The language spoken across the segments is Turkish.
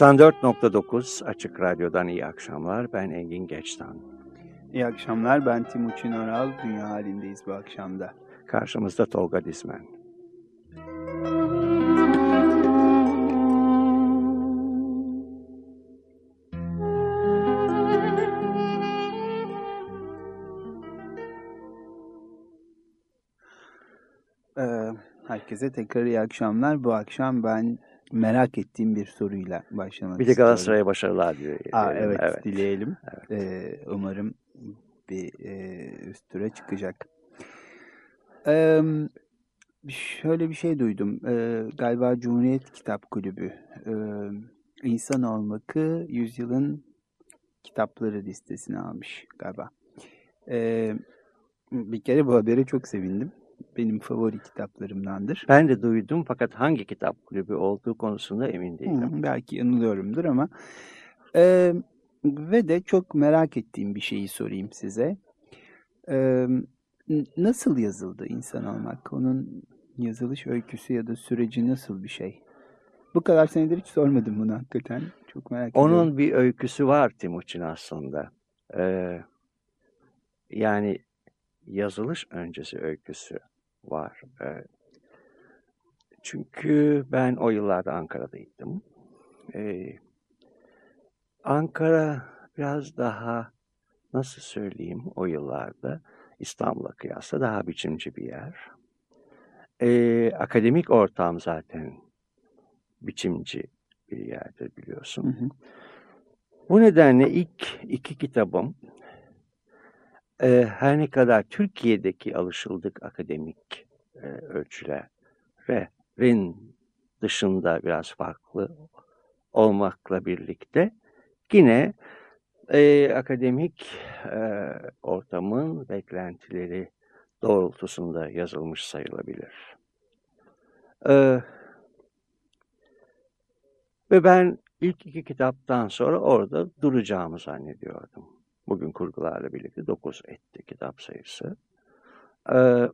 94.9 Açık Radyo'dan iyi akşamlar. Ben Engin Geçtan. İyi akşamlar. Ben Timuçin Oral. Dünya halindeyiz bu akşamda. Karşımızda Tolga Dizmen. Ee, herkese tekrar iyi akşamlar. Bu akşam ben merak ettiğim bir soruyla başlamak Bir de Galatasaray'a başarılar dileyelim. Aa, evet, evet, dileyelim. Evet. Ee, umarım bir e, üst tura çıkacak. Ee, şöyle bir şey duydum. Ee, galiba Cumhuriyet Kitap Kulübü e, İnsan Olmak'ı yüzyılın kitapları listesine almış galiba. Ee, bir kere bu habere çok sevindim benim favori kitaplarımdandır. Ben de duydum fakat hangi kitap kulübü olduğu konusunda emin değilim. Hmm, belki yanılıyorumdur ama. Ee, ve de çok merak ettiğim bir şeyi sorayım size. Ee, nasıl yazıldı insan olmak? Onun yazılış öyküsü ya da süreci nasıl bir şey? Bu kadar senedir hiç sormadım bunu hakikaten. Çok merak Onun ediyorum. Onun bir öyküsü var Timuçin aslında. Ee, yani yazılış öncesi öyküsü var. Ee, çünkü ben o yıllarda Ankara'daydım. Ee, Ankara biraz daha nasıl söyleyeyim o yıllarda İstanbul'a kıyasla daha biçimci bir yer. Ee, akademik ortam zaten biçimci bir yerdir biliyorsun. Hı hı. Bu nedenle ilk iki kitabım e, her ne kadar Türkiye'deki alışıldık akademik e, ölçülerin dışında biraz farklı olmakla birlikte yine e, akademik e, ortamın beklentileri doğrultusunda yazılmış sayılabilir. E, ve ben ilk iki kitaptan sonra orada duracağımı zannediyordum. Bugün kurgularla birlikte 9 etti kitap sayısı. Ee,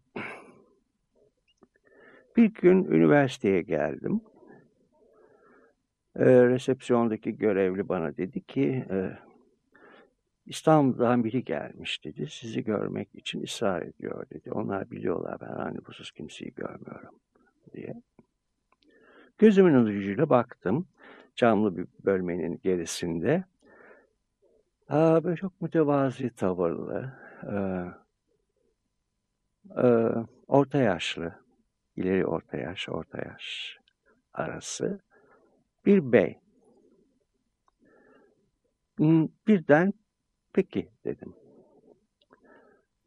bir gün üniversiteye geldim. Ee, resepsiyondaki görevli bana dedi ki e, İstanbul'dan biri gelmiş dedi. Sizi görmek için ısrar ediyor dedi. Onlar biliyorlar ben randevusuz kimseyi görmüyorum diye. Gözümün ucuyla baktım. Camlı bir bölmenin gerisinde Aa, böyle çok mütevazi tavırlı, e, e, orta yaşlı, ileri orta yaş, orta yaş arası bir bey. Hmm, birden peki dedim.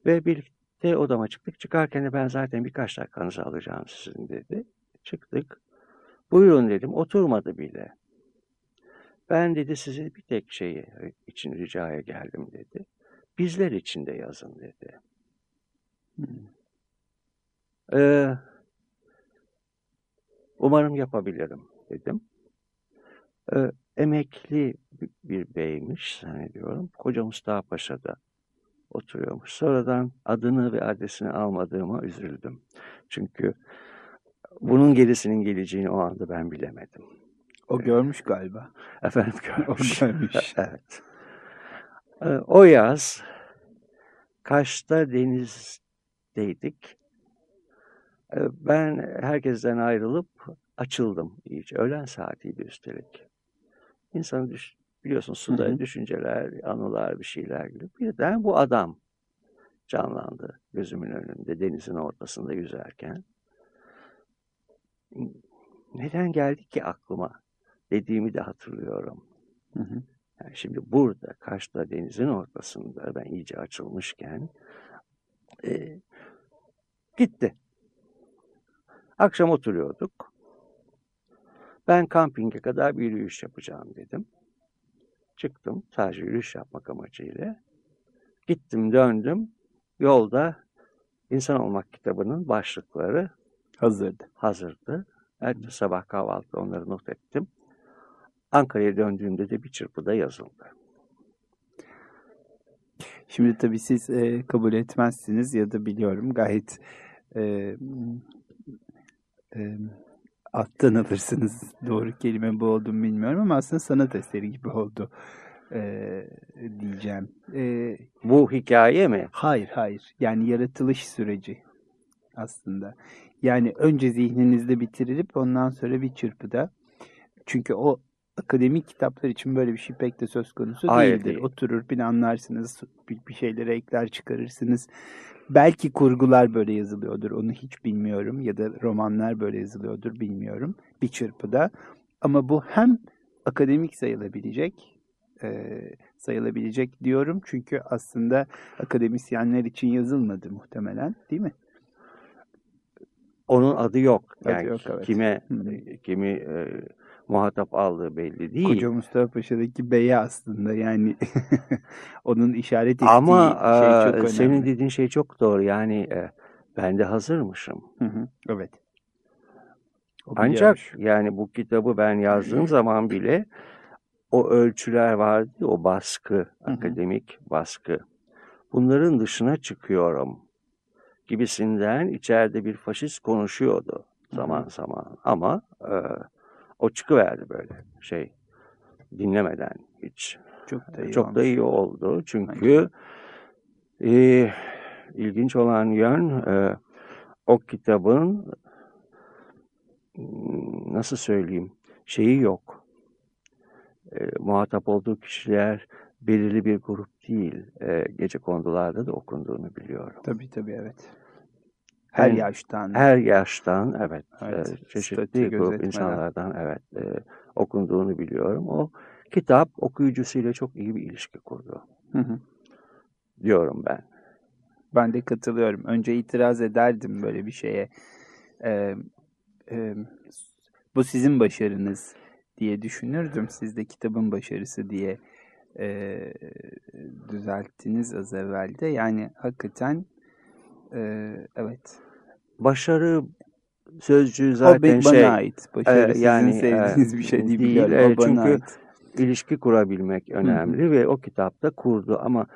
Ve birlikte odama çıktık. Çıkarken de ben zaten birkaç dakikanızı alacağım sizin dedi. Çıktık. Buyurun dedim. Oturmadı bile. Ben dedi size bir tek şeyi için ricaya geldim dedi. Bizler için de yazın dedi. Hmm. Ee, umarım yapabilirim dedim. Ee, emekli bir beymiş zannediyorum. Koca Mustafa Paşa'da oturuyormuş. Sonradan adını ve adresini almadığıma üzüldüm. Çünkü bunun gerisinin geleceğini o anda ben bilemedim. O görmüş galiba. Efendim görmüş. O görmüş. evet. O yaz Kaş'ta denizdeydik. Ben herkesten ayrılıp açıldım iyice. Öğlen saatiydi üstelik. İnsanı düş biliyorsun suda hı hı. düşünceler, anılar, bir şeyler gibi. Birden bu adam canlandı gözümün önünde denizin ortasında yüzerken. Neden geldi ki aklıma? Dediğimi de hatırlıyorum. Hı hı. Yani şimdi burada Kaş'ta denizin ortasında ben iyice açılmışken e, gitti. Akşam oturuyorduk. Ben kampinge kadar bir yürüyüş yapacağım dedim. Çıktım sadece yürüyüş yapmak amacıyla. Gittim döndüm. Yolda İnsan Olmak kitabının başlıkları Hazırdı. hazırdı. Ertesi sabah kahvaltıda onları not ettim. Ankara'ya döndüğümde de bir çırpıda yazıldı. Şimdi tabii siz e, kabul etmezsiniz ya da biliyorum gayet e, e, alttan alırsınız. Doğru kelime bu oldu mu bilmiyorum ama aslında sanat eseri gibi oldu e, diyeceğim. E, Bu hikaye mi? hayır hayır yani yaratılış süreci aslında. Yani önce zihninizde bitirilip ondan sonra bir çırpıda çünkü o akademik kitaplar için böyle bir şey pek de söz konusu Hayır, değildir. değil. Oturur planlarsınız, bir, bir şeylere ekler çıkarırsınız. Belki kurgular böyle yazılıyordur, onu hiç bilmiyorum. Ya da romanlar böyle yazılıyordur, bilmiyorum. Bir çırpıda. Ama bu hem akademik sayılabilecek, e, sayılabilecek diyorum. Çünkü aslında akademisyenler için yazılmadı muhtemelen, değil mi? Onun adı yok. Adı Yani yok, evet. kime hı. kimi e, muhatap aldığı belli değil. Koca Mustafa Paşa'daki beye aslında yani onun işaret ettiği Ama şey çok e, önemli. senin dediğin şey çok doğru. Yani e, ben de hazırmışım. Hı hı, evet. O Ancak biliyormuş. yani bu kitabı ben yazdığım zaman bile o ölçüler vardı, o baskı, hı. akademik baskı. Bunların dışına çıkıyorum gibisinden içeride bir faşist konuşuyordu zaman zaman. Ama e, o çıkıverdi böyle şey dinlemeden hiç. çok da iyi Çok da iyi oldu. Çünkü e, ilginç olan yön e, o kitabın m, nasıl söyleyeyim şeyi yok. E, muhatap olduğu kişiler belirli bir grup değil. E, gece kondularda da okunduğunu biliyorum. Tabii tabii evet. Her Ben- yaştan. Her yaştan evet, Evet, e, çeşitli grup insanlardan evet e, okunduğunu biliyorum. O kitap okuyucusuyla çok iyi bir ilişki kurdu Hı hı. diyorum ben. Ben de katılıyorum. Önce itiraz ederdim böyle bir şeye. Ee, e, bu sizin başarınız diye düşünürdüm. Siz de kitabın başarısı diye e, düzelttiniz az evvelde. Yani hakikaten e, evet. Başarı sözcüğü o zaten be- bana şey ait. Başarı e, sizin yani, sevdiğiniz e, bir şey değil. değil, e, O çünkü- ait. ilişki kurabilmek önemli ve o kitapta kurdu ama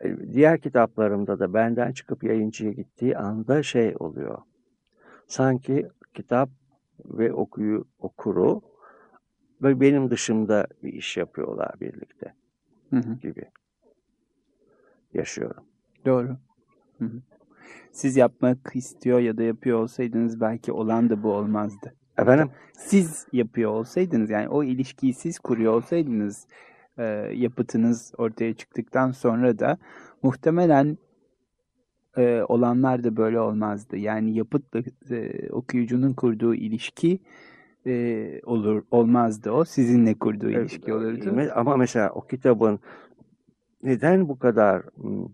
e, diğer kitaplarımda da benden çıkıp yayıncıya gittiği anda şey oluyor. Sanki kitap ve okuyu okuru ve benim dışımda bir iş yapıyorlar birlikte Hı hı. gibi yaşıyorum. Doğru. Hı hı. Siz yapmak istiyor ya da yapıyor olsaydınız belki olan da bu olmazdı. Efendim? Siz yapıyor olsaydınız yani o ilişkiyi siz kuruyor olsaydınız e, yapıtınız ortaya çıktıktan sonra da muhtemelen e, olanlar da böyle olmazdı. Yani yapıtla e, okuyucunun kurduğu ilişki e, olur olmazdı o. Sizinle kurduğu ilişki olurdu. Ama mesela o kitabın neden bu kadar mm,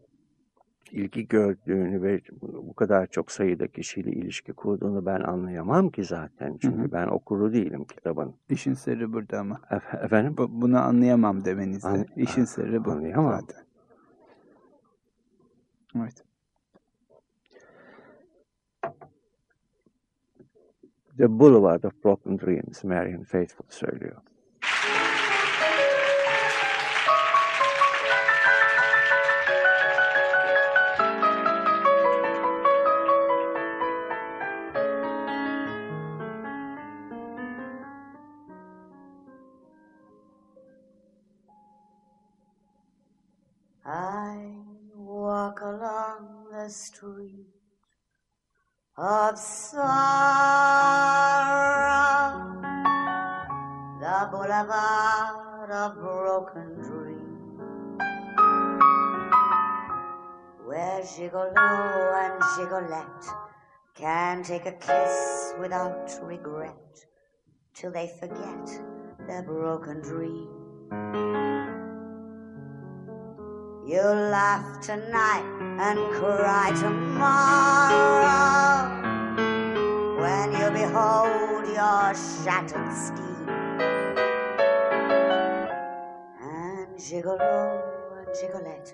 ilgi gördüğünü ve bu kadar çok sayıda kişiyle ilişki kurduğunu ben anlayamam ki zaten. Çünkü Hı hı. ben okuru değilim kitabın. İşin sırrı burada ama. Ef- efendim? Bu- Bunu anlayamam demenizde. An- İşin sırrı bu Anlayamam. zaten. Evet. The Boulevard of Broken Dreams, Marian Faithfull söylüyor. Of sorrow, the boulevard of broken dreams, where Gigolo and Gigolette can take a kiss without regret till they forget their broken dream. You laugh tonight and cry tomorrow when you behold your shattered scheme. And Gigolo and Gigolette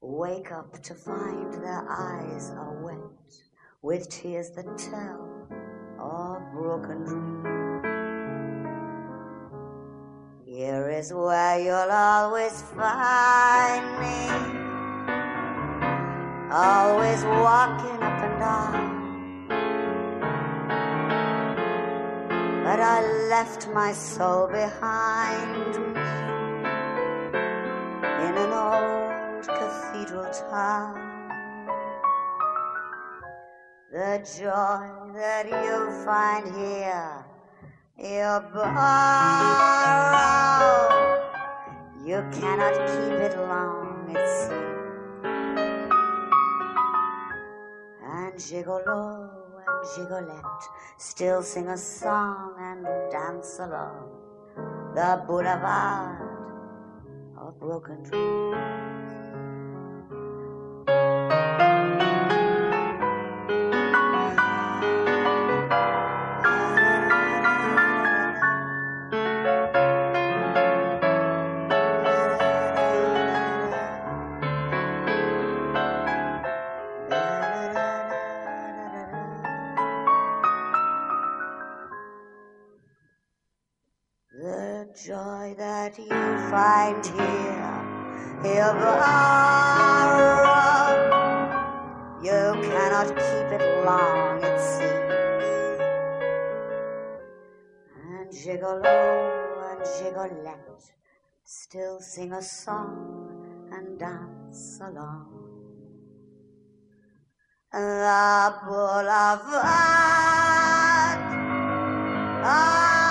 wake up to find their eyes are wet with tears that tell of broken dreams. Here is where you'll always find me, always walking up and down. But I left my soul behind me in an old cathedral town. The joy that you'll find here borrow. You cannot keep it long, it seems. And Gigolo and Gigolette still sing a song and dance along the boulevard of broken dreams. Find here, you borrow. You cannot keep it long, it seems. And Gigolo and Gigolette still sing a song and dance along. The boulevard of ah,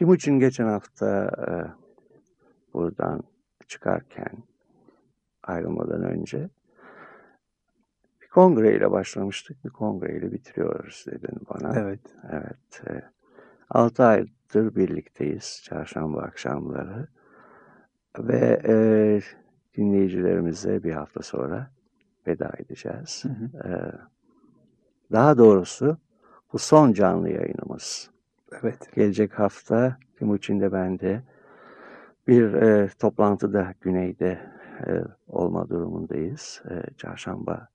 Timuçin geçen hafta e, buradan çıkarken ayrılmadan önce bir kongreyle başlamıştık. Bir kongreyle bitiriyoruz dedin bana. Evet. Evet. E, 6 aydır birlikteyiz çarşamba akşamları. Ve e, dinleyicilerimize bir hafta sonra veda edeceğiz. Hı hı. E, daha doğrusu bu son canlı yayınımız. Evet. Gelecek hafta Timuçin de ben de bir e, toplantıda güneyde e, olma durumundayız. E, çarşamba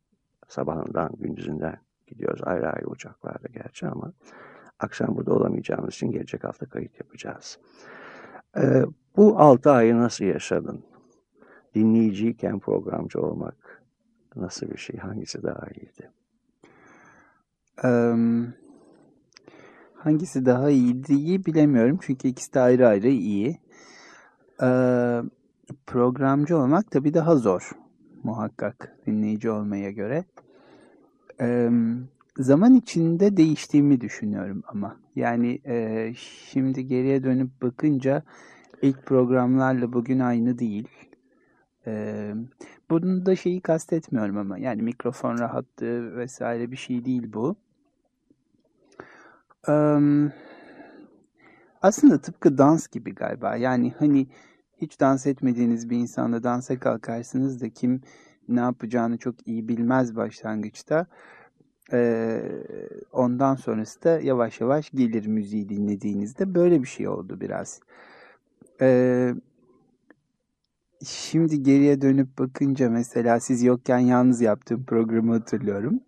sabahından gündüzünden gidiyoruz ayrı ayrı uçaklarda gerçi ama akşam burada olamayacağımız için gelecek hafta kayıt yapacağız. E, bu altı ayı nasıl yaşadın? Dinleyiciyken programcı olmak nasıl bir şey? Hangisi daha iyiydi? Em, hangisi daha iyiydi bilemiyorum. Çünkü ikisi de ayrı ayrı iyi. Ee, programcı olmak tabii daha zor. Muhakkak dinleyici olmaya göre. Ee, zaman içinde değiştiğimi düşünüyorum ama. Yani e, şimdi geriye dönüp bakınca ilk programlarla bugün aynı değil. Ee, bunun da şeyi kastetmiyorum ama yani mikrofon rahatlığı vesaire bir şey değil bu. Ee, aslında tıpkı dans gibi galiba. Yani hani hiç dans etmediğiniz bir insanla dansa kalkarsınız da kim ne yapacağını çok iyi bilmez başlangıçta. Ee, ondan sonrası da yavaş yavaş gelir müziği dinlediğinizde. Böyle bir şey oldu biraz. Ee, şimdi geriye dönüp bakınca mesela siz yokken yalnız yaptığım programı hatırlıyorum.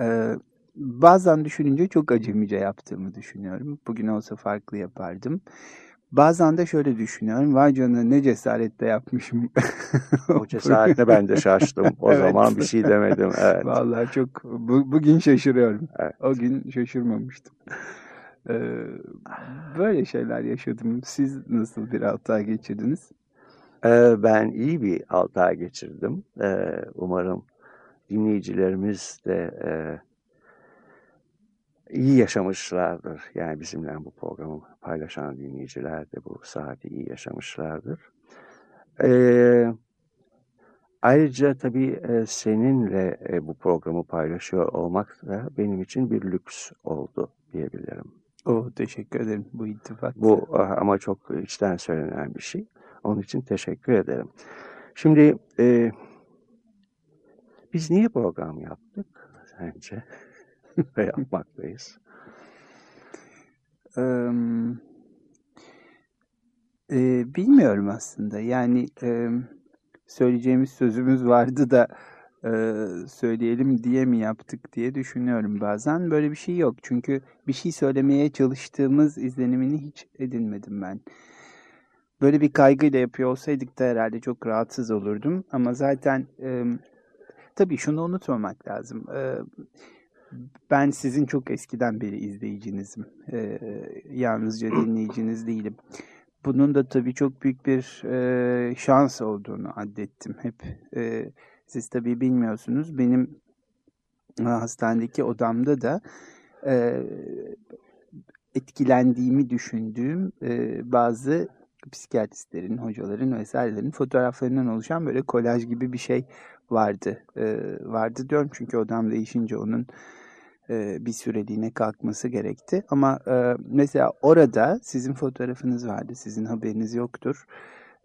Ee, bazen düşününce çok acemice yaptığımı düşünüyorum. Bugün olsa farklı yapardım. Bazen de şöyle düşünüyorum. Vay canına ne cesaretle yapmışım. O cesaretle ben de şaştım. O Evet. zaman bir şey demedim. Evet. Vallahi çok bu- bugün şaşırıyorum. Evet. O gün şaşırmamıştım. Ee, böyle şeyler yaşadım. Siz nasıl bir hafta geçirdiniz? Ee, ben iyi bir altı ay geçirdim. Ee, umarım dinleyicilerimiz de e, iyi yaşamışlardır. Yani bizimle bu programı paylaşan dinleyiciler de bu saati iyi yaşamışlardır. Ee, ayrıca tabii e, seninle e, bu programı paylaşıyor olmak da benim için bir lüks oldu diyebilirim. Oh, teşekkür ederim bu iltifat. Bu ah, ama çok içten söylenen bir şey. Onun için teşekkür ederim. Şimdi e, biz niye program yaptık sence? Ve yapmaktayız. Eee, e, bilmiyorum aslında. Yani e, söyleyeceğimiz sözümüz vardı da e, söyleyelim diye mi yaptık diye düşünüyorum bazen. Böyle bir şey yok. Çünkü bir şey söylemeye çalıştığımız izlenimini hiç edinmedim ben. Böyle bir kaygıyla yapıyor olsaydık da herhalde çok rahatsız olurdum. Ama zaten e, tabii şunu unutmamak lazım. E, ben sizin çok eskiden beri izleyicinizim. E, yalnızca dinleyiciniz değilim. Bunun da tabii çok büyük bir e, şans olduğunu addettim hep. E, siz tabii bilmiyorsunuz. Benim e, hastanedeki odamda da e, etkilendiğimi düşündüğüm e, bazı psikiyatristlerin, hocaların vesairelerin fotoğraflarından oluşan böyle kolaj gibi bir şey vardı. E, vardı diyorum çünkü odam değişince onun e, bir süreliğine kalkması gerekti. Ama e, mesela orada sizin fotoğrafınız vardı. Sizin haberiniz yoktur.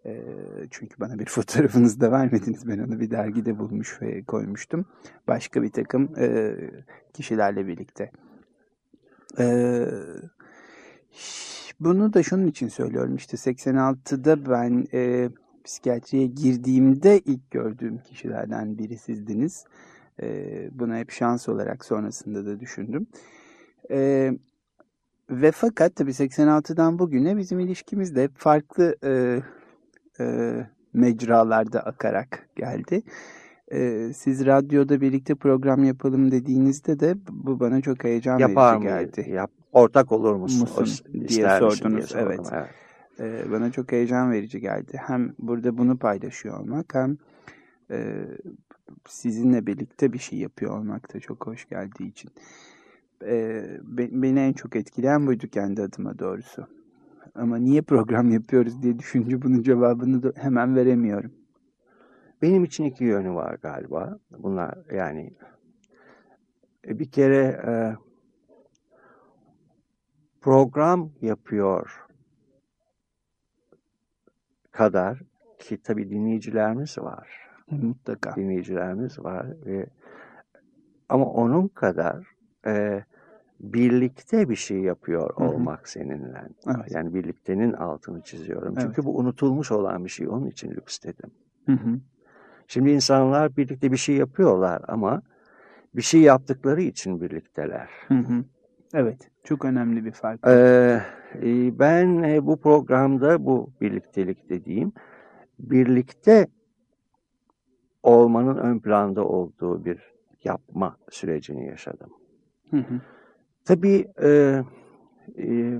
E, çünkü bana bir fotoğrafınızı da vermediniz. Ben onu bir dergide bulmuş ve koymuştum. Başka bir takım e, kişilerle birlikte. E, bunu da şunun için söylüyorum. İşte 86'da ben e, psikiyatriye girdiğimde ilk gördüğüm kişilerden biri sizdiniz. E, bunu hep şans olarak sonrasında da düşündüm. E, ve fakat tabii 86'dan bugüne bizim ilişkimiz de farklı e, e, mecralarda akarak geldi. E, siz radyoda birlikte program yapalım dediğinizde de bu bana çok heyecan Yapar verici mıyız? geldi. Yap, ortak olur musun? Musun O- diye sordunuz, sordum, evet. E, bana çok heyecan verici geldi. Hem burada bunu paylaşıyor olmak hem e, sizinle birlikte bir şey yapıyor olmak da çok hoş geldiği için. E, be- beni en çok etkileyen buydu kendi adıma doğrusu. Ama niye program yapıyoruz diye düşünce bunun cevabını da hemen veremiyorum. Benim için iki yönü var galiba. Bunlar yani e, bir kere e, program yapıyor kadar ki tabii dinleyicilerimiz var. Mutlaka. Dinleyicilerimiz var ve ama onun kadar e, birlikte bir şey yapıyor Hı hı. olmak seninle. Evet. Yani birliktenin altını çiziyorum. Evet. Çünkü bu unutulmuş olan bir şey. Onun için lüks dedim. Hı hı. Şimdi insanlar birlikte bir şey yapıyorlar ama bir şey yaptıkları için birlikteler. Hı hı. Evet. Çok önemli bir fark. Ee, ben e, bu programda bu birliktelik dediğim birlikte olmanın ön planda olduğu bir yapma sürecini yaşadım. Hı hı. Tabii e, e,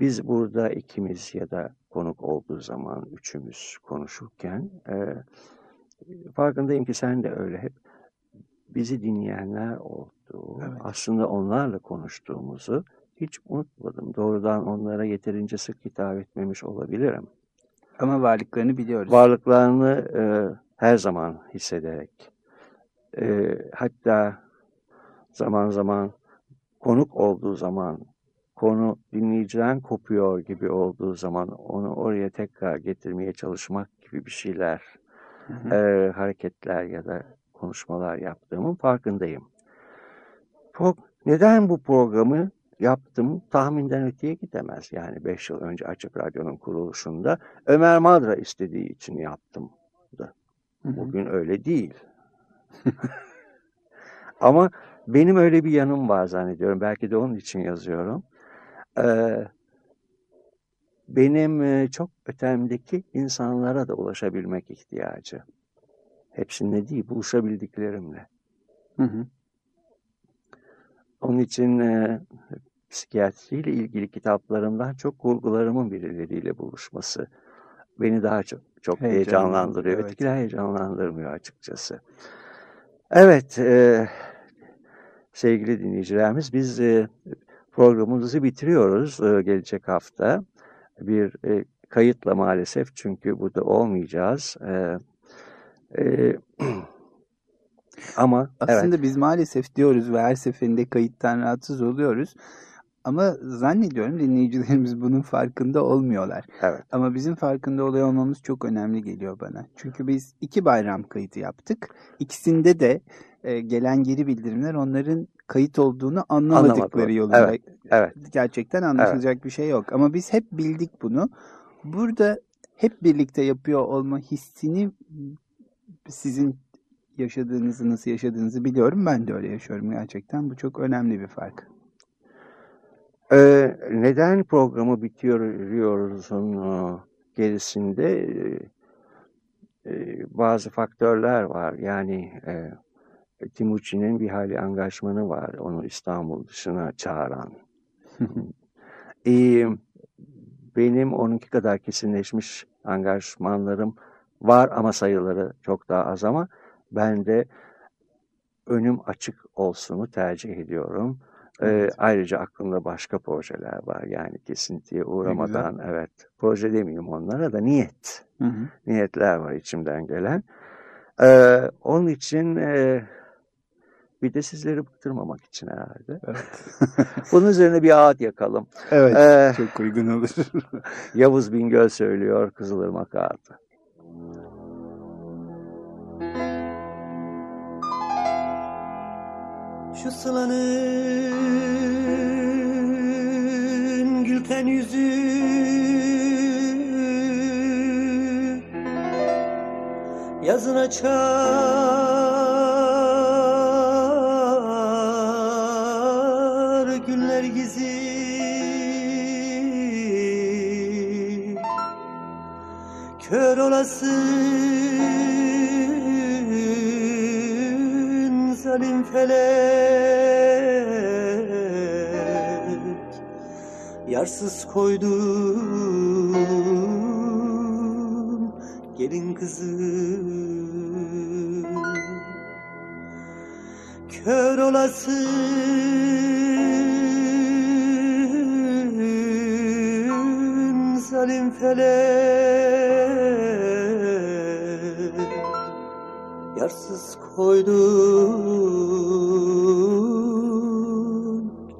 biz burada ikimiz ya da konuk olduğu zaman üçümüz konuşurken e, farkındayım ki sen de öyle hep bizi dinleyenler oldu. Evet. Aslında onlarla konuştuğumuzu hiç unutmadım. Doğrudan onlara yeterince sık hitap etmemiş olabilirim. Ama varlıklarını biliyoruz. Varlıklarını e, her zaman hissederek e, hatta zaman zaman konuk olduğu zaman konu dinleyiciden kopuyor gibi olduğu zaman onu oraya tekrar getirmeye çalışmak gibi bir şeyler Hı hı. e, hareketler ya da konuşmalar yaptığımın farkındayım. Pro- neden bu programı yaptım tahminden öteye gidemez. Yani 5 yıl önce Açık Radyo'nun kuruluşunda Ömer Madra istediği için yaptım. Bugün öyle değil. Ama benim öyle bir yanım var zannediyorum. Belki de onun için yazıyorum. Ee, benim e, çok ötemdeki insanlara da ulaşabilmek ihtiyacı. Hepsine değil, buluşabildiklerimle. Hı hı. Onun için e, psikiyatriyle ilgili kitaplarımdan çok kurgularımın birileriyle buluşması beni daha çok çok Heyecanlandırıyor, evet. Ötekiler heyecanlandırmıyor açıkçası. Evet, e, sevgili dinleyicilerimiz biz e, programımızı bitiriyoruz e, gelecek hafta. Bir e, kayıtla maalesef çünkü burada olmayacağız. E, e, ama Aslında evet. biz maalesef diyoruz ve her seferinde kayıttan rahatsız oluyoruz. Ama zannediyorum dinleyicilerimiz bunun farkında olmuyorlar. Evet. Ama bizim farkında oluyor olmamız çok önemli geliyor bana. Çünkü biz iki bayram kayıtı yaptık. İkisinde de e, gelen geri bildirimler onların kayıt olduğunu anlamadıkları Anlamadılar. yolunda. Evet, evet. Gerçekten anlaşılacak bir şey yok. Ama biz hep bildik bunu. Burada hep birlikte yapıyor olma hissini sizin yaşadığınızı, nasıl yaşadığınızı biliyorum. Ben de öyle yaşıyorum gerçekten. Bu çok önemli bir fark. Ee, neden programı bitiriyoruzun e, gerisinde e, e, bazı faktörler var. Yani e, Timuçin'in bir hali angajmanı var. Onu İstanbul dışına çağıran. e, benim onunki kadar kesinleşmiş angajmanlarım var ama sayıları çok daha az ama ben de önüm açık olsunu tercih ediyorum. Ee, ayrıca aklımda başka projeler var. Yani kesintiye uğramadan evet proje demeyeyim onlara da niyet. Hı hı. Niyetler var içimden gelen. Ee, onun için e, bir de sizleri bıktırmamak için herhalde. Bunun üzerine bir ağıt yakalım. Evet, Ee, çok uygun olur. Yavuz Bingöl söylüyor Kızılırmak ağıtı. Şu sılanın gülten yüzü. Yazın açar günler gizi Kör olasın zalim felek Yarsız koydum gelin kızı Kör olasın zalim felek Yarsız koydum.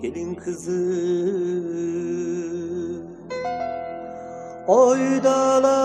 Gelin kızı Oy dağlar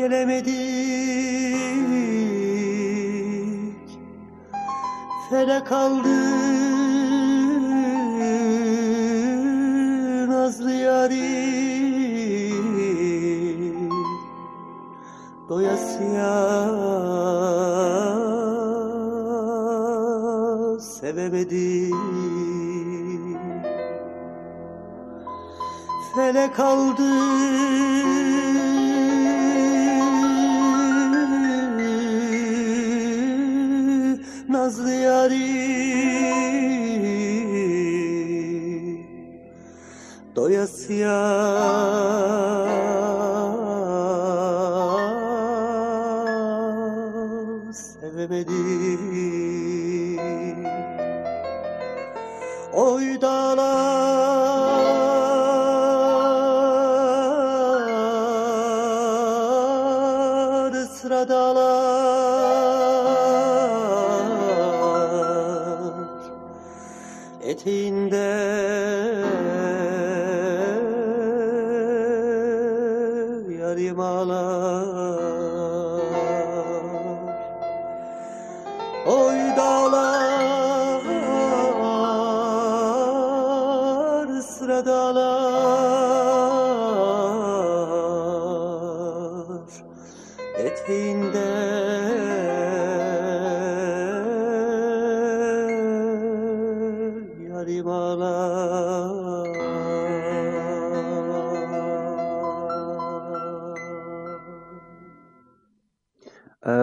gelemedik. Felek aldı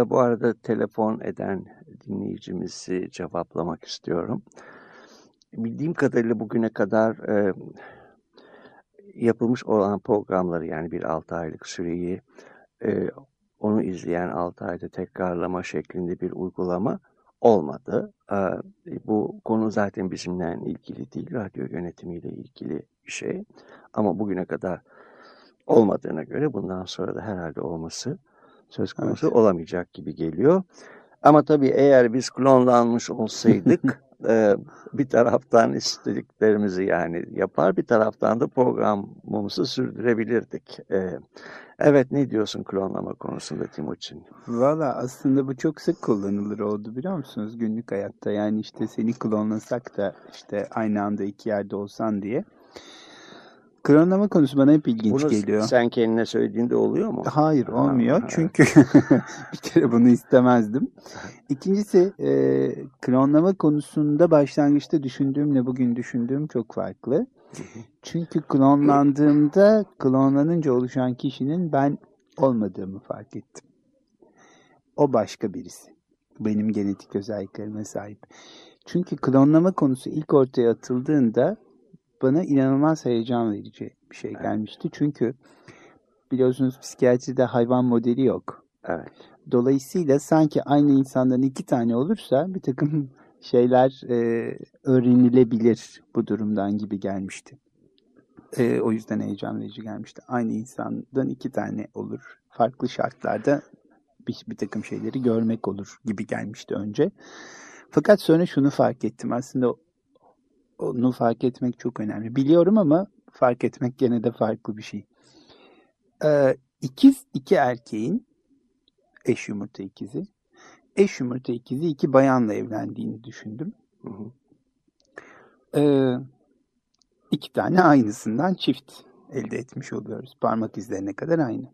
bu arada telefon eden dinleyicimizi cevaplamak istiyorum. Bildiğim kadarıyla bugüne kadar e, yapılmış olan programları yani bir 6 aylık süreyi e, onu izleyen 6 ayda tekrarlama şeklinde bir uygulama olmadı. E, bu konu zaten bizimle ilgili değil, radyo yönetimiyle ilgili bir şey. Ama bugüne kadar olmadığına göre bundan sonra da herhalde olması söz konusu olamayacak gibi geliyor. Ama tabii eğer biz klonlanmış olsaydık e, bir taraftan istediklerimizi yani yapar bir taraftan da programımızı sürdürebilirdik. E, evet ne diyorsun klonlama konusunda Timuçin? Valla aslında bu çok sık kullanılır oldu biliyor musunuz günlük hayatta. Yani işte seni klonlasak da işte aynı anda iki yerde olsan diye. Klonlama konusu bana hep ilginç Bunu geliyor. sen kendine söylediğinde oluyor mu? Hayır olmuyor Ha, çünkü bir kere bunu istemezdim. İkincisi e, klonlama konusunda başlangıçta düşündüğümle bugün düşündüğüm çok farklı. Çünkü klonlandığımda klonlanınca oluşan kişinin ben olmadığımı fark ettim. O başka birisi. Benim genetik özelliklerime sahip. Çünkü klonlama konusu ilk ortaya atıldığında bana inanılmaz heyecan verici bir şey gelmişti. Çünkü biliyorsunuz psikiyatride hayvan modeli yok. Evet. Dolayısıyla sanki aynı insandan iki tane olursa bir takım şeyler e, öğrenilebilir bu durumdan gibi gelmişti. E, o yüzden heyecan verici gelmişti. Aynı insandan iki tane olur. Farklı şartlarda bir, bir takım şeyleri görmek olur gibi gelmişti önce. Fakat sonra şunu fark ettim. Aslında onu fark etmek çok önemli. Biliyorum ama fark etmek gene de farklı bir şey. Ee, ikiz iki erkeğin eş yumurta ikizi. Eş yumurta ikizi iki bayanla evlendiğini düşündüm. Hı hı. Ee, iki tane aynısından çift elde etmiş oluyoruz. Parmak izlerine kadar aynı.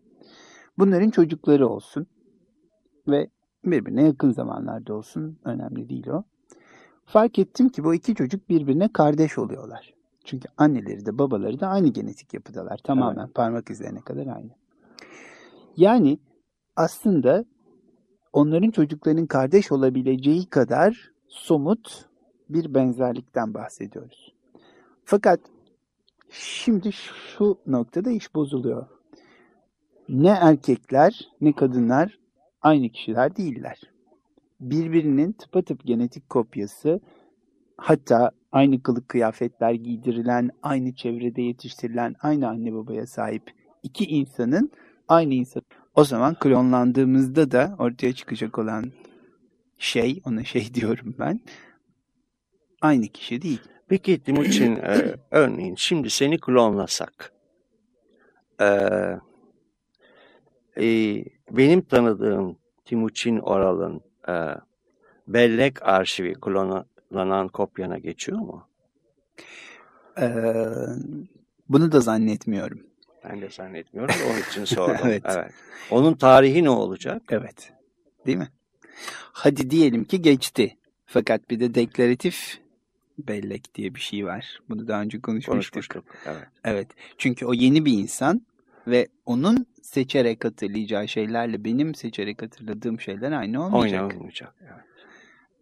Bunların çocukları olsun ve birbirine yakın zamanlarda olsun. Önemli değil o. Fark ettim ki bu iki çocuk birbirine kardeş oluyorlar. Çünkü anneleri de babaları da aynı genetik yapıdalar. Tamamen parmak izlerine kadar aynı. Yani aslında onların çocuklarının kardeş olabileceği kadar somut bir benzerlikten bahsediyoruz. Fakat şimdi şu noktada iş bozuluyor. Ne erkekler ne kadınlar aynı kişiler değiller. Birbirinin tıpatıp genetik kopyası hatta aynı kılık kıyafetler giydirilen, aynı çevrede yetiştirilen, aynı anne babaya sahip iki insanın aynı insan. O zaman klonlandığımızda da ortaya çıkacak olan şey, ona şey diyorum ben, aynı kişi değil. Peki Timuçin e, örneğin şimdi seni klonlasak e, e, benim tanıdığım Timuçin Oral'ın e, bellek arşivi klonlanan kopyana geçiyor mu? Ee, bunu da zannetmiyorum. Ben de zannetmiyorum onun için sordum. Evet. evet. Onun tarihi ne olacak? Evet. Değil mi? Hadi diyelim ki geçti. Fakat bir de deklaratif bellek diye bir şey var. Bunu daha önce konuşmuştuk. Konuşmuştuk. Evet. Evet. Çünkü o yeni bir insan ve onun seçerek hatırlayacağı şeylerle benim seçerek hatırladığım şeyler aynı olmayacak. Oynanmayacak. Evet.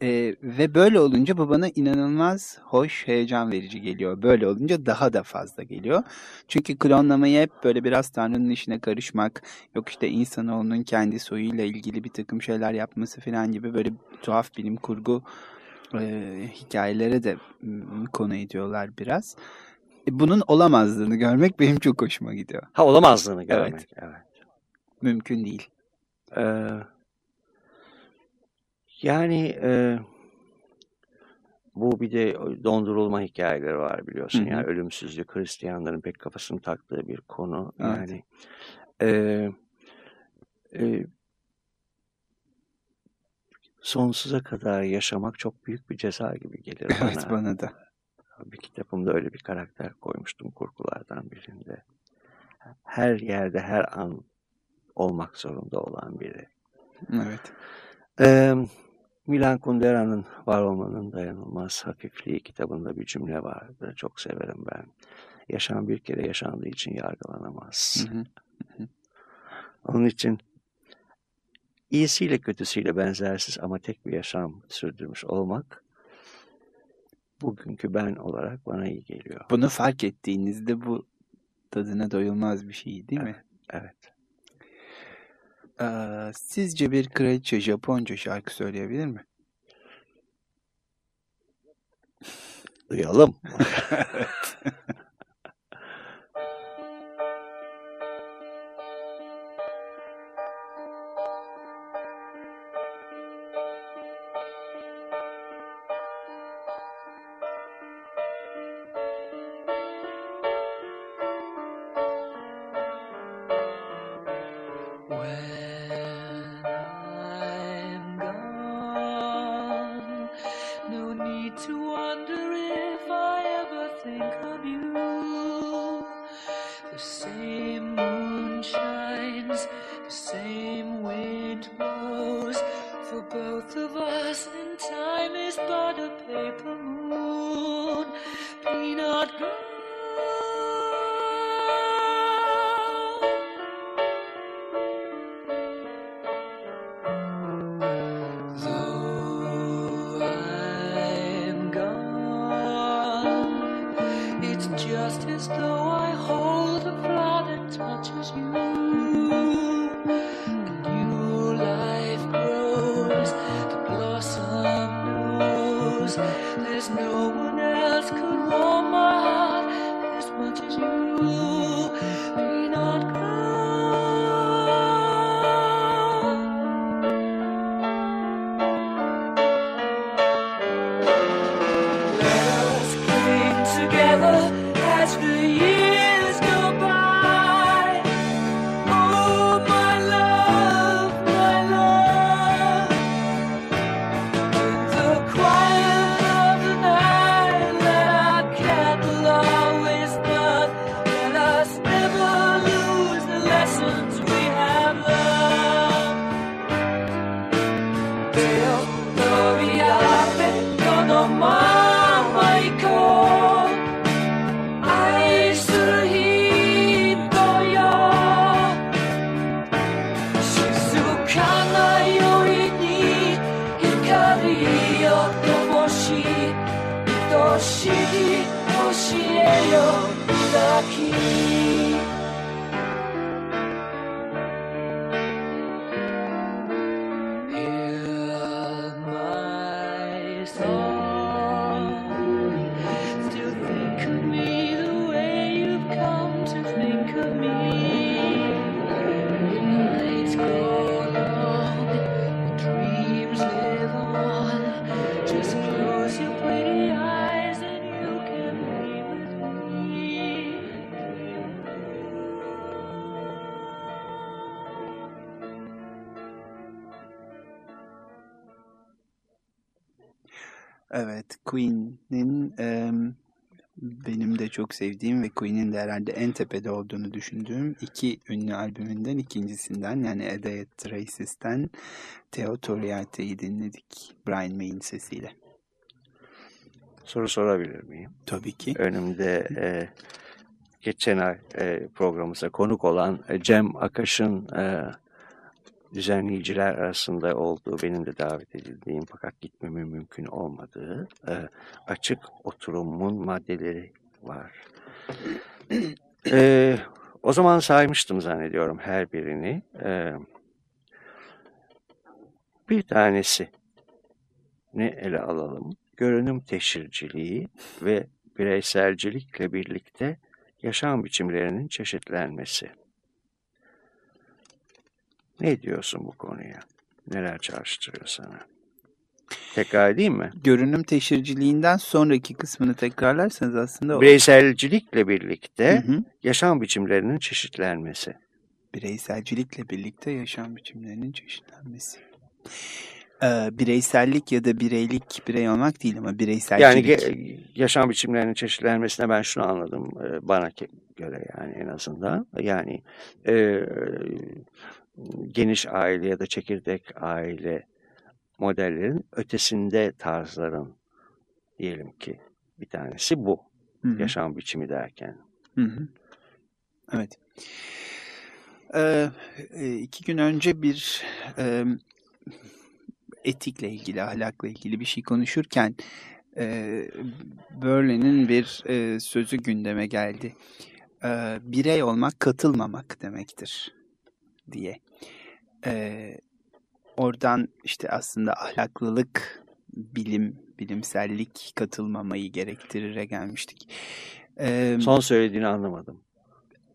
Ee, ve böyle olunca bu bana inanılmaz hoş, heyecan verici geliyor. Böyle olunca daha da fazla geliyor. Çünkü klonlamayı hep böyle biraz Tanrı'nın işine karışmak, yok işte insanoğlunun kendi soyuyla ilgili bir takım şeyler yapması falan gibi böyle tuhaf bilim kurgu e, hikayelere de konu ediyorlar biraz. Bunun olamazlığını görmek benim çok hoşuma gidiyor. Ha olamazdığını görmek. Evet. Mümkün değil. Ee, yani e, bu bir de dondurulma hikayeleri var biliyorsun. Hı hı. Yani ölümsüzlük Hristiyanların pek kafasını taktığı bir konu. Evet. Yani e, e, sonsuza kadar yaşamak çok büyük bir ceza gibi gelir bana. Evet bana da. Bir kitabımda öyle bir karakter koymuştum kurgulardan birinde. Her yerde her an olmak zorunda olan biri. Evet. Ee, Milan Kundera'nın Var Olmanın Dayanılmaz Hafifliği kitabında bir cümle vardı. Çok severim ben. Yaşam bir kere yaşandığı için yargılanamaz. Hı hı. Onun için iyisiyle kötüsüyle benzersiz ama tek bir yaşam sürdürmüş olmak bugünkü ben olarak bana iyi geliyor. Bunu fark ettiğinizde bu tadına doyulmaz bir şey değil mi? Evet. Ee, sizce bir kraliçe Japonca şarkı söyleyebilir mi? Duyalım. When çok sevdiğim ve Queen'in de herhalde en tepede olduğunu düşündüğüm iki ünlü albümünden ikincisinden yani A Day at the Races'ten Toriarte'yi dinledik Brian May'in sesiyle. Soru sorabilir miyim? Tabii ki. Önümde e, geçen ay e, programımıza konuk olan e, Cem Akaş'ın e, düzenleyiciler arasında olduğu, benim de davet edildiğim fakat gitmemin mümkün olmadığı e, açık oturumun maddeleri var. E, o zaman saymıştım zannediyorum her birini. E, bir tanesi ne ele alalım? Görünüm teşhirciliği ve bireyselcilikle birlikte yaşam biçimlerinin çeşitlenmesi. Ne diyorsun bu konuya? Neler çağrıştırıyor sana? Tekrar edeyim mi? Görünüm teşhirciliğinden sonraki kısmını tekrarlarsanız aslında o. Bireyselcilikle birlikte Hı hı. yaşam biçimlerinin çeşitlenmesi. Bireyselcilikle birlikte yaşam biçimlerinin çeşitlenmesi. Ee, bireysellik ya da bireylik birey olmak değil ama Yani bireyselcilik. ge- yaşam biçimlerinin çeşitlenmesine ben şunu anladım e, bana göre yani en azından. Yani e, geniş aile ya da çekirdek aile modellerin ötesinde tarzların diyelim ki bir tanesi bu Hı hı. yaşam biçimi derken. Hı hı. Evet. Ee, e, iki gün önce bir e, etikle ilgili, ahlakla ilgili bir şey konuşurken e, Berlin'in bir e, sözü gündeme geldi. E, birey olmak katılmamak demektir diye. E, oradan işte aslında ahlaklılık, bilim, bilimsellik katılmamayı gerektirire gelmiştik. E, Son söylediğini anlamadım.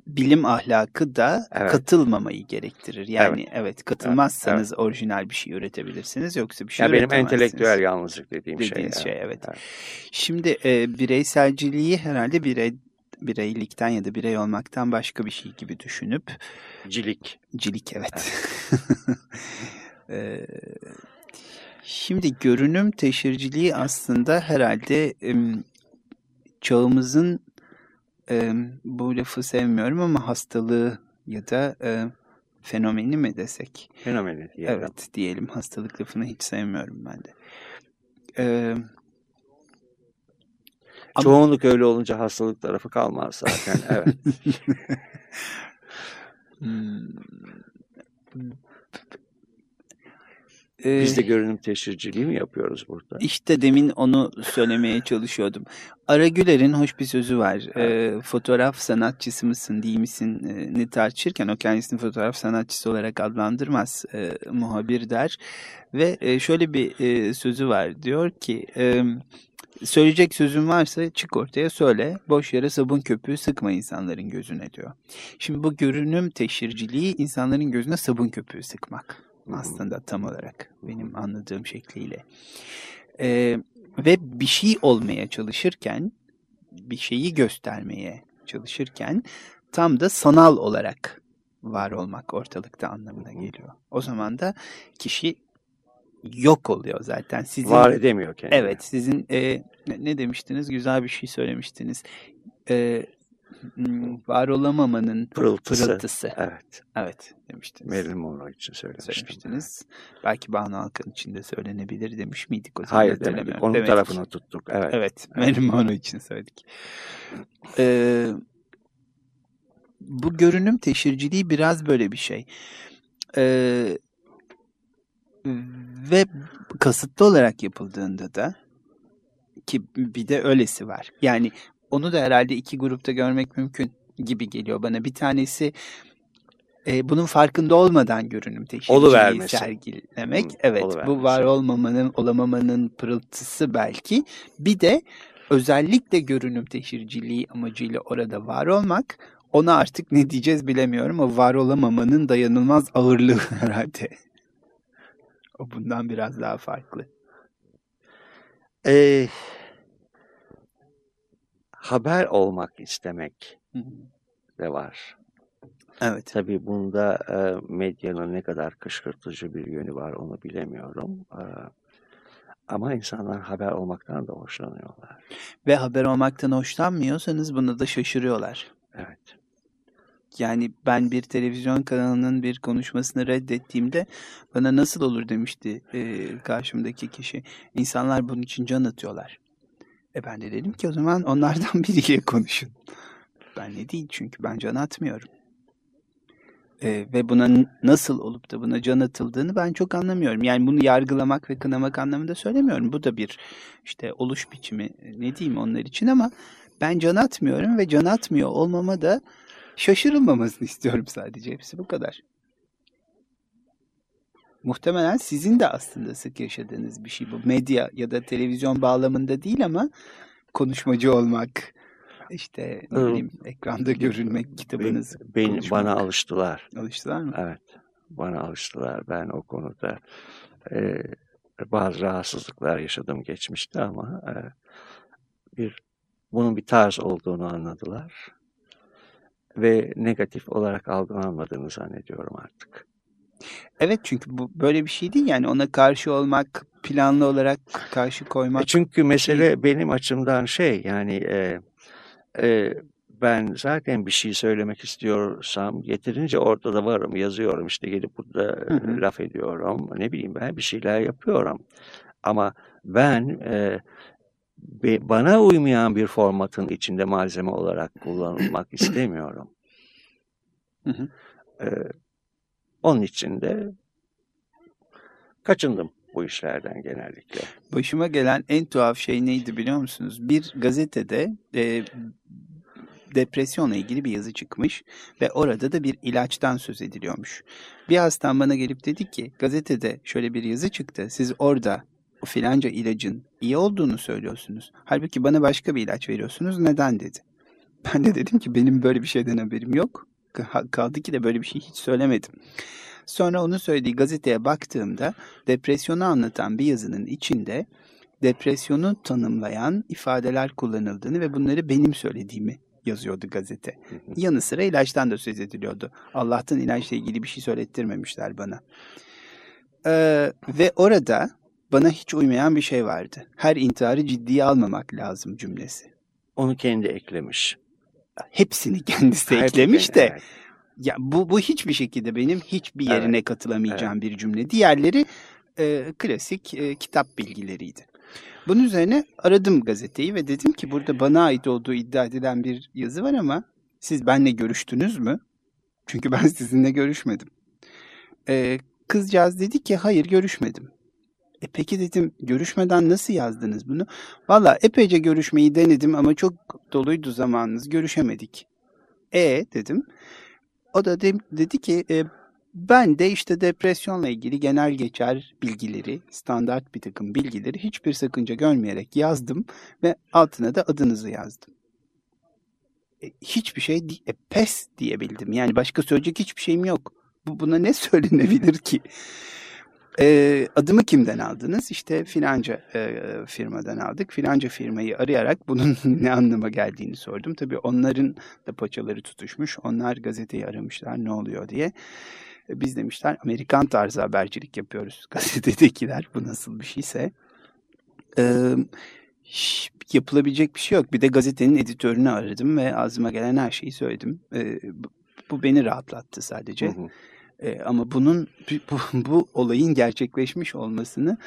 bilim ahlakı da Evet. katılmamayı gerektirir. Yani evet, katılmazsanız orijinal bir şey üretebilirsiniz yoksa bir şey Ya benim entelektüel yalnızlık dediğim şey. Dediğiniz yani. şey, evet. Evet. Şimdi e, bireyselciliği herhalde birey bireylikten ya da birey olmaktan başka bir şey gibi düşünüp Cilik. cilik evet. Şimdi görünüm teşhirciliği aslında herhalde çağımızın bu lafı sevmiyorum ama hastalığı ya da e, fenomeni mi desek? Fenomeni diyelim. Evet diyelim hastalık lafını hiç sevmiyorum ben de. E, Ama- Çoğunluk öyle olunca hastalık tarafı kalmaz zaten. Evet. Ee, Biz de görünüm teşhirciliği mi yapıyoruz burada? İşte demin onu söylemeye çalışıyordum. Ara Güler'in hoş bir sözü var. Ee, fotoğraf sanatçısı mısın değil misin e, ne tartışırken o kendisini fotoğraf sanatçısı olarak adlandırmaz. E, muhabir der. Ve e, şöyle bir e, sözü var. Diyor ki e, söyleyecek sözün varsa çık ortaya söyle. Boş yere sabun köpüğü sıkma insanların gözüne diyor. Şimdi bu görünüm teşhirciliği insanların gözüne sabun köpüğü sıkmak aslında tam olarak benim anladığım şekliyle. Ee, ve bir şey olmaya çalışırken, bir şeyi göstermeye çalışırken tam da sanal olarak var olmak ortalıkta anlamına geliyor. O zaman da kişi yok oluyor zaten. Sizin, Var edemiyor kendini. Evet, sizin e, ne, demiştiniz? Güzel bir şey söylemiştiniz. E, var olamamanın Pırıltısı. pırıltısı. Evet. Evet demiştiniz. Marilyn Monroe için söylemiştiniz. Belki Banu Alkan için de söylenebilir demiş miydik o zaman? Hayır demedik. Onun Demedik. tarafını tuttuk. Evet. Evet, Marilyn Monroe için söyledik. Ee, bu görünüm teşhirciliği biraz böyle bir şey. Ee, ve kasıtlı olarak yapıldığında da ki bir de öylesi var. Yani onu da herhalde iki grupta görmek mümkün gibi geliyor bana. Bir tanesi e, bunun farkında olmadan görünüm teşhirciliği Oluvermesi. sergilemek. Hı, evet bu var olmamanın olamamanın pırıltısı belki. Bir de özellikle görünüm teşhirciliği amacıyla orada var olmak ona artık ne diyeceğiz bilemiyorum. O var olamamanın dayanılmaz ağırlığı herhalde. O bundan biraz daha farklı. Ee, haber olmak istemek Hı hı. de var. Evet. Tabii bunda e, medyanın ne kadar kışkırtıcı bir yönü var onu bilemiyorum. E, ama insanlar haber olmaktan da hoşlanıyorlar. Ve haber olmaktan hoşlanmıyorsanız buna da şaşırıyorlar. Evet. Yani ben bir televizyon kanalının bir konuşmasını reddettiğimde bana nasıl olur demişti e, karşımdaki kişi. İnsanlar bunun için can atıyorlar. E ben de dedim ki o zaman onlardan biriyle konuşun. Ben ne değil çünkü ben can atmıyorum. E, ve buna nasıl olup da buna can atıldığını ben çok anlamıyorum. Yani bunu yargılamak ve kınamak anlamında söylemiyorum. Bu da bir işte oluş biçimi e, ne diyeyim onlar için ama ben can atmıyorum ve can atmıyor olmama da şaşırılmamasını istiyorum sadece. Hepsi bu kadar. Muhtemelen sizin de aslında sık yaşadığınız bir şey bu. Medya ya da televizyon bağlamında değil ama konuşmacı olmak, işte ne bileyim ekranda görünmek, kitabınız Ben, konuşmak. bana alıştılar. alıştılar mı? Evet. Bana alıştılar. Ben o konuda e, bazı rahatsızlıklar yaşadım geçmişte ama e, bir bunun bir tarz olduğunu anladılar ve negatif olarak algılanmadığını zannediyorum artık. Evet çünkü bu böyle bir şey değil yani ona karşı olmak, planlı olarak karşı E koymak. çünkü mesele benim açımdan şey yani e, e, ben zaten bir şey söylemek istiyorsam yeterince ortada varım yazıyorum işte gelip burada Hı hı. laf ediyorum ne bileyim ben bir şeyler yapıyorum ama ben e, be- bana uymayan bir formatın içinde malzeme olarak kullanılmak istemiyorum. Hı hı. E, onun için de kaçındım bu işlerden genellikle. Başıma gelen en tuhaf şey neydi biliyor musunuz? Bir gazetede e, depresyonla ilgili bir yazı çıkmış ve orada da bir ilaçtan söz ediliyormuş. Bir hastam bana gelip dedi ki gazetede şöyle bir yazı çıktı. Siz orada o filanca ilacın iyi olduğunu söylüyorsunuz. Halbuki bana başka bir ilaç veriyorsunuz. Neden dedi. Ben de dedim ki benim böyle bir şeyden haberim yok. Ka- Kaldı ki de böyle bir şey hiç söylemedim. Sonra onun söylediği gazeteye baktığımda depresyonu anlatan bir yazının içinde depresyonu tanımlayan ifadeler kullanıldığını ve bunları benim söylediğimi yazıyordu gazete. Yanı sıra ilaçtan da söz ediliyordu. Allah'tan ilaçla ilgili bir şey söylettirmemişler bana. Ee, ve orada bana hiç uymayan bir şey vardı. Her intiharı ciddiye almamak lazım cümlesi. Onu kendi eklemiş. Hepsini kendisi eklemiş de evet. ya bu bu hiçbir şekilde benim hiçbir yerine katılamayacağım bir cümle. Diğerleri e, klasik e, kitap bilgileriydi. Bunun üzerine aradım gazeteyi ve dedim ki burada bana ait olduğu iddia edilen bir yazı var ama siz benle görüştünüz mü? Çünkü ben sizinle görüşmedim. E, kızcağız dedi ki hayır görüşmedim. E peki dedim görüşmeden nasıl yazdınız bunu? Valla epeyce görüşmeyi denedim ama çok doluydu zamanınız görüşemedik. E dedim. O da de- dedi ki e, ben de işte depresyonla ilgili genel geçer bilgileri, standart bir takım bilgileri hiçbir sakınca görmeyerek yazdım ve altına da adınızı yazdım. E, hiçbir şey e, pes diyebildim. Yani başka söyleyecek hiçbir şeyim yok. Bu buna ne söylenebilir ki? E, adımı kimden aldınız? İşte filanca e, firmadan aldık. Filanca firmayı arayarak bunun ne anlama geldiğini sordum. Tabii onların da paçaları tutuşmuş. Onlar gazeteyi aramışlar ne oluyor diye. E, Biz demişler Amerikan tarzı habercilik yapıyoruz gazetedekiler. Bu nasıl bir şeyse. Ş- yapılabilecek bir şey yok. Bir de gazetenin editörünü aradım ve ağzıma gelen her şeyi söyledim. Bu, bu beni rahatlattı sadece. Hı hı. Ee, ama bunun bu, bu olayın gerçekleşmiş olmasını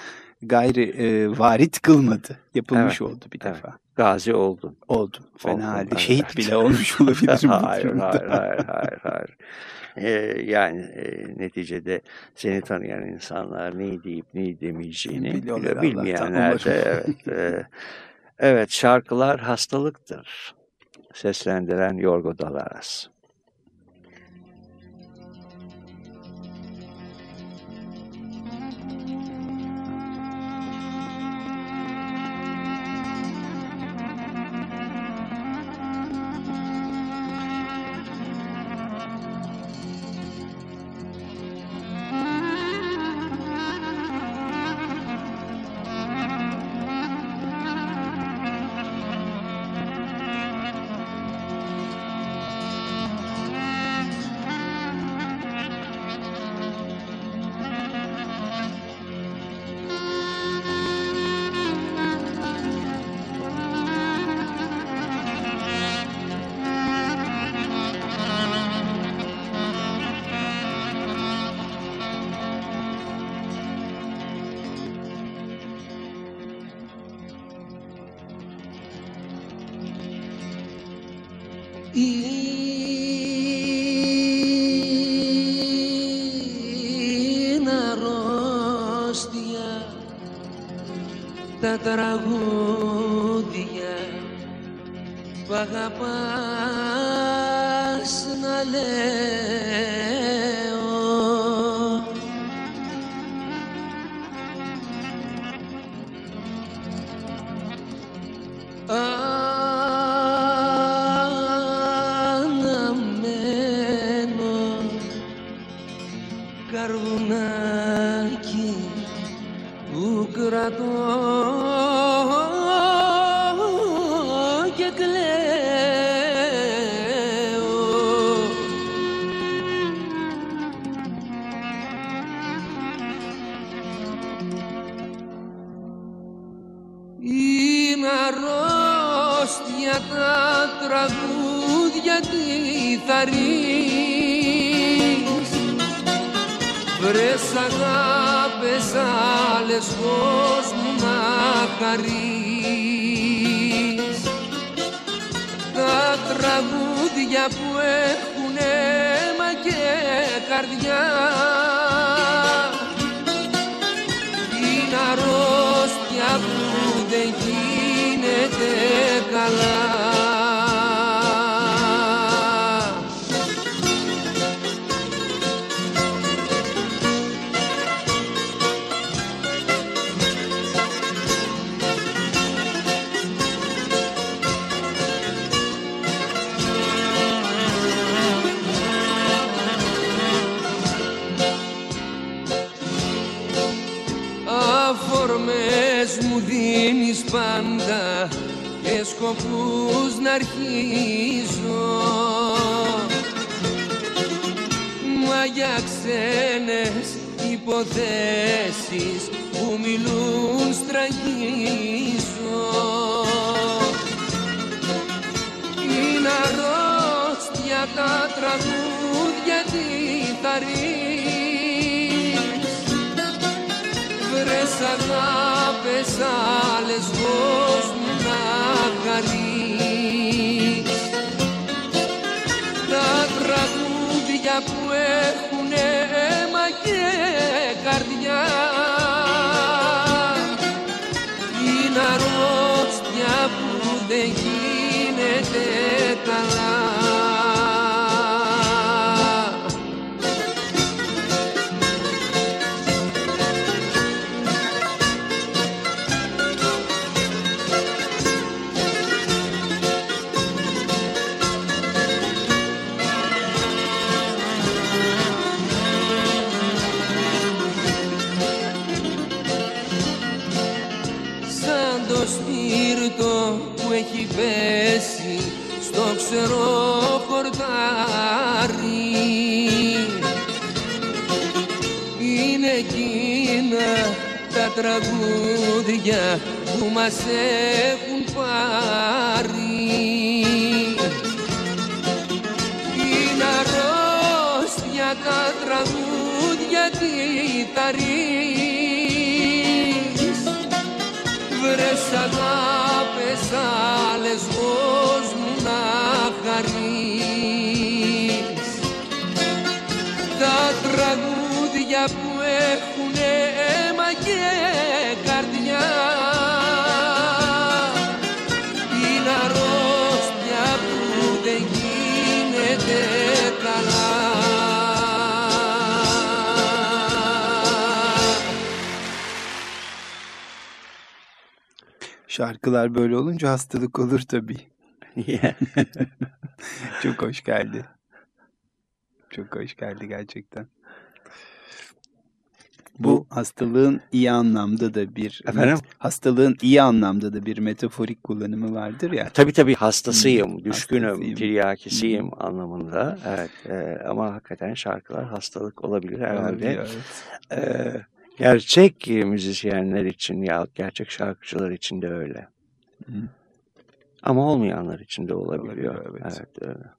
gayri e, varit kılmadı. Yapılmış Evet, oldu bir evet. defa. Gazi oldum. Oldu. Fena Oldu, halde. evet. Şehit bile olmuş olabilirim hayır, hayır, hayır, hayır, hayır. Ee, yani e, neticede seni tanıyan insanlar ne deyip ne demeyeceğini biliyor. Bilmeyenler de evet. e, evet şarkılar hastalıktır. Seslendiren Yorgo Dalaras. Τα τραγούδια που αγαπάς να λέω άλλες κόσμου να χαρείς. Τα τραγούδια που έχουν αίμα και καρδιά. Είναι αρρώστια που δεν γίνεται καλά σκοπούς να αρχίζω. Μα για ξένες υποθέσεις που μιλούν στραγγίζω. Είναι αρρώστια τα τραγούδια τι θα ρεις Βρες αγάπες άλλες κόσμου να χαρείς Τα τραγούδια που έχουν αίμα και καρδιά. Είναι αρρώστια που δεν γίνεται καλά τραγούδια που μας έχουν πάρει. Είναι αρρώστια τα τραγούδια τι τα ρεις Βρες αγάπες άλλες Şarkılar böyle olunca hastalık olur tabii. Çok hoş geldi. Çok hoş geldi gerçekten. Bu hastalığın iyi anlamda da bir Efendim? hastalığın iyi anlamda da bir metaforik kullanımı vardır ya. Tabii tabii hastasıyım, düşkünüm, Hastasıyım. tiryakisiyim anlamında. Evet e, ama hakikaten şarkılar hastalık olabilir herhalde. Olabiliyor, evet. E, gerçek müzisyenler için ya gerçek şarkıcılar için de öyle. Hı. Ama olmayanlar için de olabiliyor. Olabiliyor, evet. evet öyle.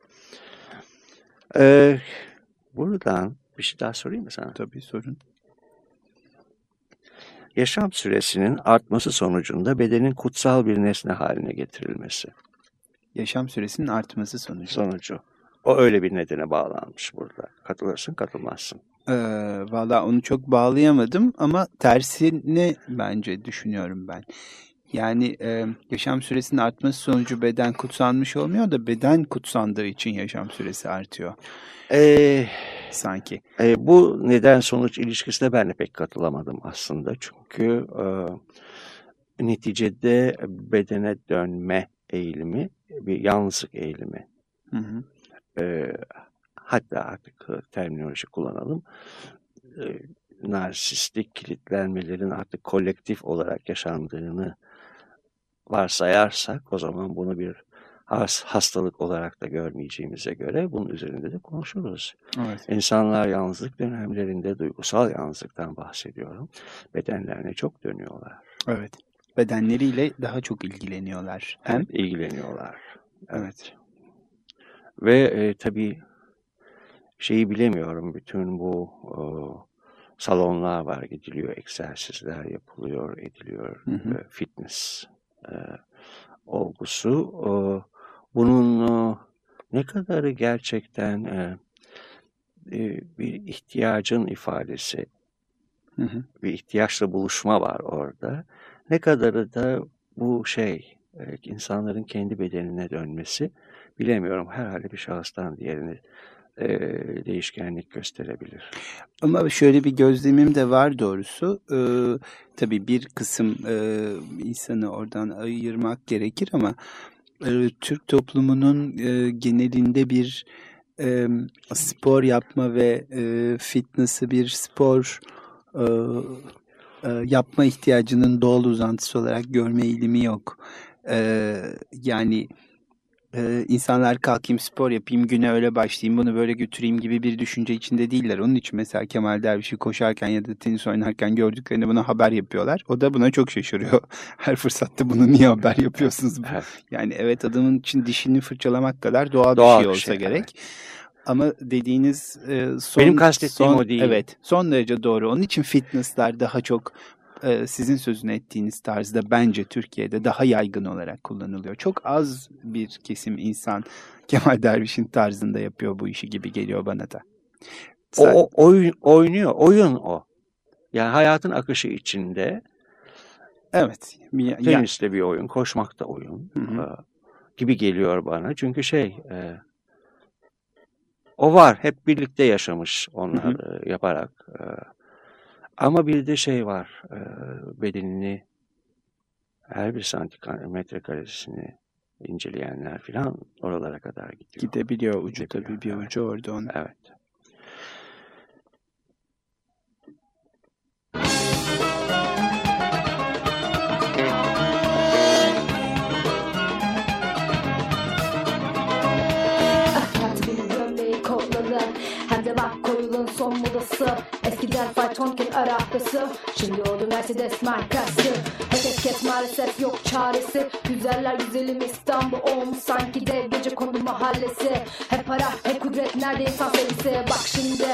E, buradan bir şey daha sorayım mı sana? Tabii sorun. Yaşam süresinin artması sonucunda bedenin kutsal bir nesne haline getirilmesi Yaşam süresinin artması sonucu. sonucu. O öyle bir nedene bağlanmış burada. Katılırsın, katılmazsın. Ee, Valla onu çok bağlayamadım ama tersini bence düşünüyorum ben. Yani e, yaşam süresinin artması sonucu beden kutsanmış olmuyor da beden kutsandığı için yaşam süresi artıyor Ee, sanki. e, bu neden sonuç ilişkisine ben de pek katılamadım aslında. Çünkü e, neticede bedene dönme eğilimi bir yalnızlık eğilimi. Hı hı. E, hatta artık terminoloji kullanalım. E, narsistik kilitlenmelerin artık kolektif olarak yaşandığını varsayarsak o zaman bunu bir hastalık olarak da görmeyeceğimize göre bunun üzerinde de konuşuruz. Evet. İnsanlar yalnızlık dönemlerinde duygusal yalnızlıktan bahsediyorum. Bedenlerine çok dönüyorlar. Evet. Bedenleriyle daha çok ilgileniyorlar. Hem evet, ilgileniyorlar. Evet. Ve e, tabii şeyi bilemiyorum. Bütün bu e, salonlar var, gidiliyor, egzersizler yapılıyor, ediliyor, hı hı. E, fitness e, olgusu. E, bunun e, ne kadarı gerçekten e, e, bir ihtiyacın ifadesi, hı hı. bir ihtiyaçla buluşma var orada. Ne kadarı da bu şey, e, insanların kendi bedenine dönmesi bilemiyorum. Herhalde bir şahıstan diğerini e, değişkenlik gösterebilir. Ama şöyle bir gözlemim de var doğrusu. Ee, tabii bir kısım e, insanı oradan ayırmak gerekir ama e, Türk toplumunun e, genelinde bir e, spor yapma ve e, fitness'ı bir spor e, e, yapma ihtiyacının doğal uzantısı olarak görme eğilimi yok. E, yani e, insanlar kalkayım spor yapayım güne öyle başlayayım bunu böyle götüreyim gibi bir düşünce içinde değiller. Onun için mesela Kemal Derviş'i koşarken ya da tenis oynarken gördüklerinde buna haber yapıyorlar. O da buna çok şaşırıyor. Her fırsatta bunu niye haber yapıyorsunuz? yani evet adamın için dişini fırçalamak kadar doğal, doğal bir şey olsa şey, gerek. Evet. Ama dediğiniz e, son, Benim kastettiğim son, o değil. Evet son derece doğru. Onun için fitnessler daha çok e, sizin sözünü ettiğiniz tarzda bence Türkiye'de daha yaygın olarak kullanılıyor. Çok az bir kesim insan Kemal Derviş'in tarzında yapıyor bu işi gibi geliyor bana da. O, o oyun, oynuyor, oyun o. Yani hayatın akışı içinde Evet. Tenis de bir oyun, koşmak da oyun hı hı. gibi geliyor bana. Çünkü şey e, o var. Hep birlikte yaşamış onlar hı hı. yaparak. E, ama bir de şey var, e, bedenini her bir santimetre karesini inceleyenler filan oralara kadar gidiyor. Gidebiliyor ucu tabii bir ucu orada onun. Evet. Bak koyulun son modası Eskiden faytonken arabası Şimdi oldu Mercedes markası. Herkes maalesef yok çaresi. Güzeller güzelim İstanbul olmuş sanki dev gece kondu mahallesi. Hep para hep kudret nerede insan sevgisi Bak şimdi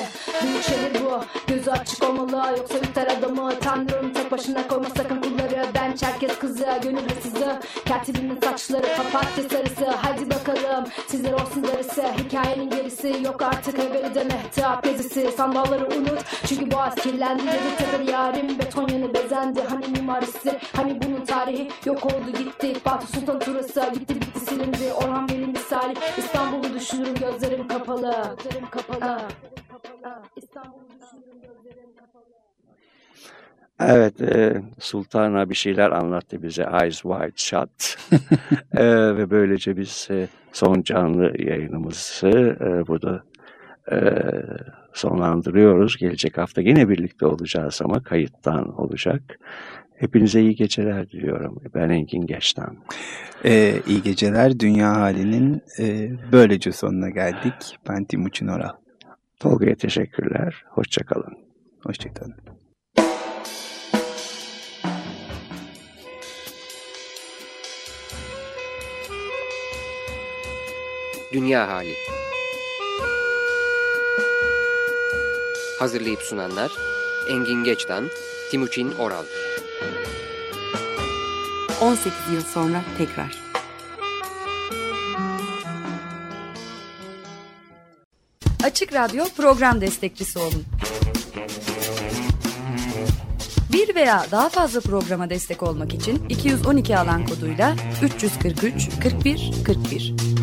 büyük şehir bu. Gözü açık olmalı yoksa üter adamı. Tanrım tek başına koyma sakın kulları Ben Çerkez kızı gönül hırsızı Katibimin saçları papatya sarısı. Hadi bakalım sizler olsun darısı Hikayenin gerisi yok artık evveli de mehtap gezisi. Sandalları unut çünkü boğaz kirlendi Dedi. Teper yarim beton yanı bezendi. Hani mimarisi hani bunun tarihi? Yok oldu gitti. Fatih Sultan Turası Gitti bitti silindi. Orhan Veli misali. İstanbul'u düşünürüm gözlerim kapalı. Gözlerim kapalı. İstanbul'u düşünürüm gözlerim kapalı Evet, e, Sultan'a bir şeyler anlattı bize Eyes Wide Shut e, ve böylece biz e, son canlı yayınımızı e, burada e, sonlandırıyoruz. Gelecek hafta yine birlikte olacağız ama kayıttan olacak. Hepinize iyi geceler diliyorum. Ben Engin Geçtan. Ee, iyi geceler. Dünya halinin e, böylece sonuna geldik. Ben Timuçin Oral. Tolga'ya teşekkürler. Hoşçakalın. Hoşçakalın. Dünya Hali. Hazırlayıp sunanlar Engin Geçtan, Timuçin Oral. 18 yıl sonra tekrar. Açık Radyo program destekçisi olun. Bir veya daha fazla programa destek olmak için 212 alan koduyla 343 41 41